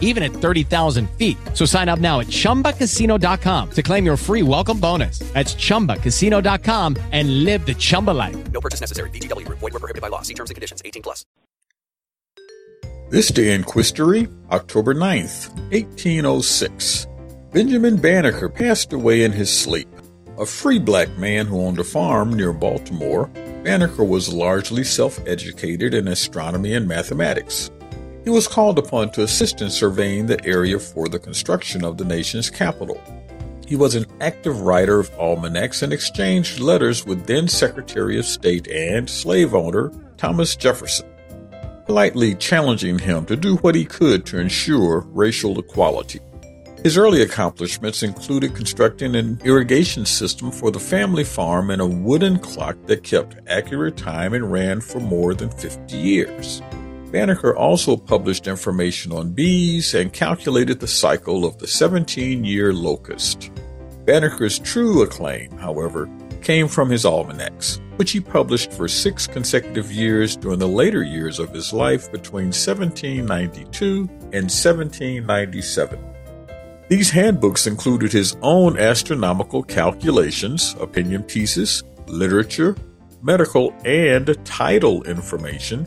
even at 30,000 feet. So sign up now at chumbacasino.com to claim your free welcome bonus. That's chumbacasino.com and live the Chumba life. No purchase necessary. VGW Group. Void were prohibited by law. See terms and conditions. 18 plus. This day in History, October 9th, 1806. Benjamin Banneker passed away in his sleep. A free black man who owned a farm near Baltimore, Banneker was largely self educated in astronomy and mathematics. He was called upon to assist in surveying the area for the construction of the nation's capital. He was an active writer of almanacs and exchanged letters with then Secretary of State and slave owner Thomas Jefferson, politely challenging him to do what he could to ensure racial equality. His early accomplishments included constructing an irrigation system for the family farm and a wooden clock that kept accurate time and ran for more than 50 years. Banneker also published information on bees and calculated the cycle of the 17 year locust. Banneker's true acclaim, however, came from his almanacs, which he published for six consecutive years during the later years of his life between 1792 and 1797. These handbooks included his own astronomical calculations, opinion pieces, literature, medical, and tidal information,